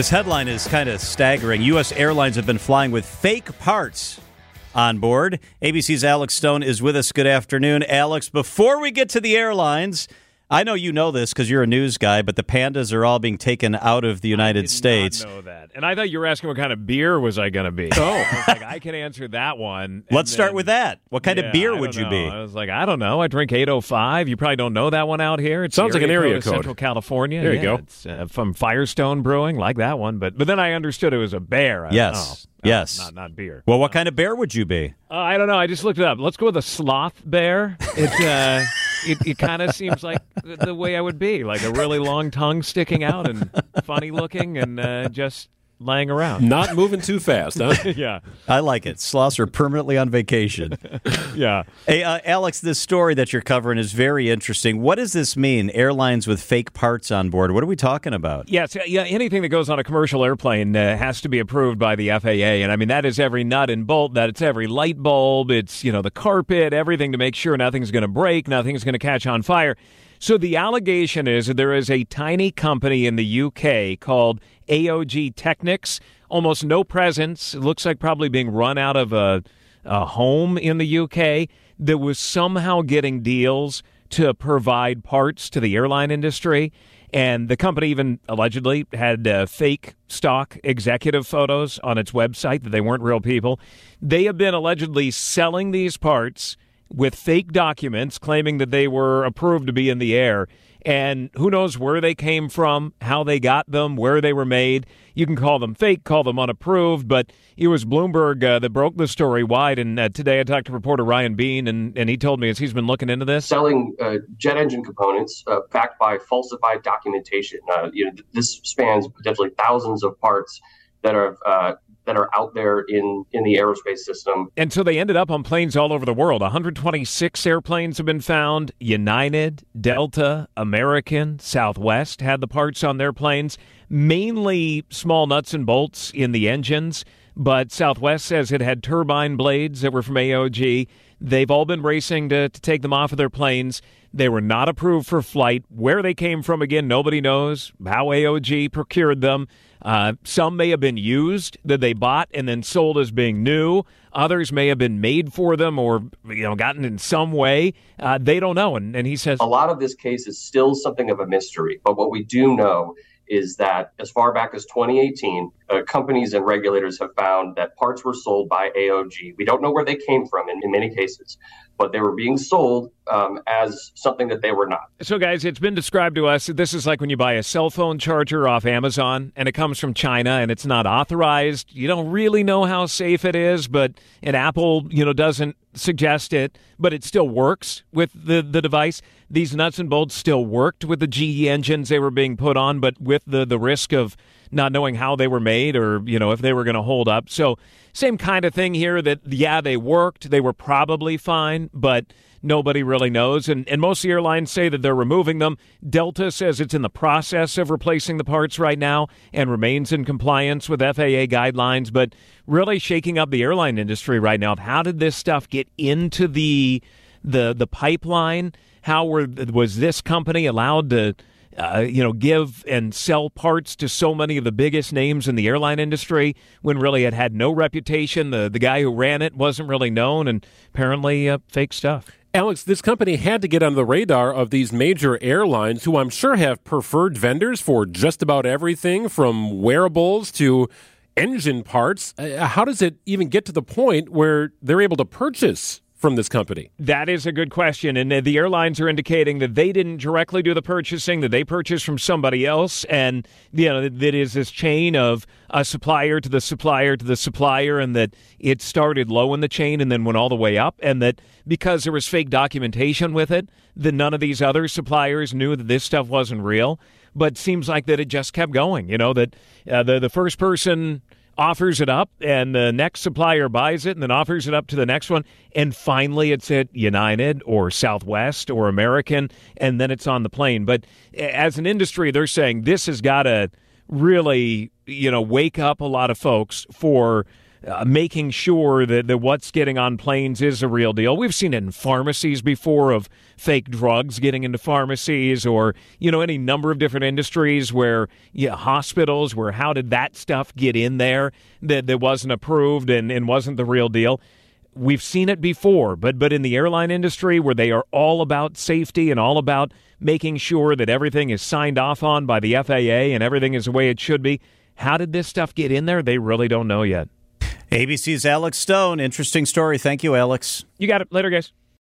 This headline is kind of staggering. U.S. airlines have been flying with fake parts on board. ABC's Alex Stone is with us. Good afternoon, Alex. Before we get to the airlines, I know you know this because you're a news guy, but the pandas are all being taken out of the United I did States. Not know that, and I thought you were asking what kind of beer was I going to be. Oh. I was like, I can answer that one. and Let's start with that. What kind Yeah, of beer I would don't you know. be? I was like, I don't know. I drink 805. You probably don't know that one out here. It Sounds the like an area of code. Central California. There you go. It's uh, from Firestone Brewing, like that one. But but then I understood it was a bear. I- Yes. oh, Yes. Not not beer. Well, what kind of bear would you be? Uh, I don't know. I just looked it up. Let's go with a sloth bear. It uh, it, it kind of seems like the, way I would be, like a really long tongue sticking out and funny looking, and uh, just laying around. Not moving too fast, huh? yeah, I like it. Sloths are permanently on vacation. yeah. hey, uh, Alex, this story that you're covering is very interesting. What does this mean? Airlines with fake parts on board. What are we talking about? Yes, yeah. Anything that goes on a commercial airplane uh, has to be approved by the FAA, and I mean that is every nut and bolt. That it's every light bulb. It's you know the carpet, everything to make sure nothing's going to break, nothing's going to catch on fire. So the allegation is that there is a tiny company in the UK called AOG Technics. Almost no presence. It looks like probably being run out of a, a home in the UK that was somehow getting deals to provide parts to the airline industry. And the company even allegedly had uh, fake stock executive photos on its website that they weren't real people. They have been allegedly selling these parts with fake documents claiming that they were approved to be in the air. And who knows where they came from, how they got them, where they were made. You can call them fake, call them unapproved, but it was Bloomberg uh, that broke the story wide. And uh, today I talked to reporter Ryan Beene, and, and he told me as he's been looking into this. selling uh, jet engine components uh, backed by falsified documentation. Uh, you know, th- this spans potentially thousands of parts that are uh, that are out there in in the aerospace system. And so they ended up on planes all over the world. 126 airplanes have been found. United, Delta, American, Southwest had the parts on their planes, mainly small nuts and bolts in the engines. But Southwest says it had turbine blades that were from AOG. They've all been racing to, to take them off of their planes. They were not approved for flight. Where they came from, again, nobody knows. How AOG procured them. Uh, some may have been used that they bought and then sold as being new. Others may have been made for them or you know gotten in some way. Uh, they don't know. And, and he says A lot of this case is still something of a mystery, but what we do know is that as far back as 2018, uh, companies and regulators have found that parts were sold by AOG. We don't know where they came from in, in many cases, but they were being sold um, as something that they were not. So, guys, it's been described to us. This is like when you buy a cell phone charger off Amazon and it comes from China and it's not authorized. You don't really know how safe it is, but and Apple, you know, doesn't suggest it, but it still works with the the device. These nuts and bolts still worked with the GE engines they were being put on, but with the the risk of not knowing how they were made or you know if they were going to hold up. So, same kind of thing here. That yeah, they worked. They were probably fine, but nobody really knows. And, and most airlines say that they're removing them. Delta says it's in the process of replacing the parts right now and remains in compliance with FAA guidelines, but really shaking up the airline industry right now. How did this stuff get into the the the pipeline? How were was this company allowed to uh, you know, give and sell parts to so many of the biggest names in the airline industry when really it had no reputation. The the guy who ran it wasn't really known, and apparently uh, fake stuff. Alex, this company had to get on the radar of these major airlines who I'm sure have preferred vendors for just about everything from wearables to engine parts. Uh, how does it even get to the point where they're able to purchase from this company? That is a good question. And uh, the airlines are indicating that they didn't directly do the purchasing, that they purchased from somebody else. And, you know, that is this chain of a supplier to the supplier to the supplier, and that it started low in the chain and then went all the way up. And that because there was fake documentation with it, that none of these other suppliers knew that this stuff wasn't real. But seems like that it just kept going, you know, that uh, the, the first person offers it up, and the next supplier buys it and then offers it up to the next one. And finally, it's at United or Southwest or American, and then it's on the plane. But as an industry, they're saying this has got to really, you know, wake up a lot of folks for uh, making sure that, that what's getting on planes is a real deal. We've seen it in pharmacies before of fake drugs getting into pharmacies or, you know, any number of different industries where, yeah, hospitals where how did that stuff get in there that, that wasn't approved and, and wasn't the real deal? We've seen it before, but but in the airline industry where they are all about safety and all about making sure that everything is signed off on by the FAA and everything is the way it should be, how did this stuff get in there? They really don't know yet. ABC's Alex Stone. Interesting story. Thank you, Alex. You got it. Later, guys.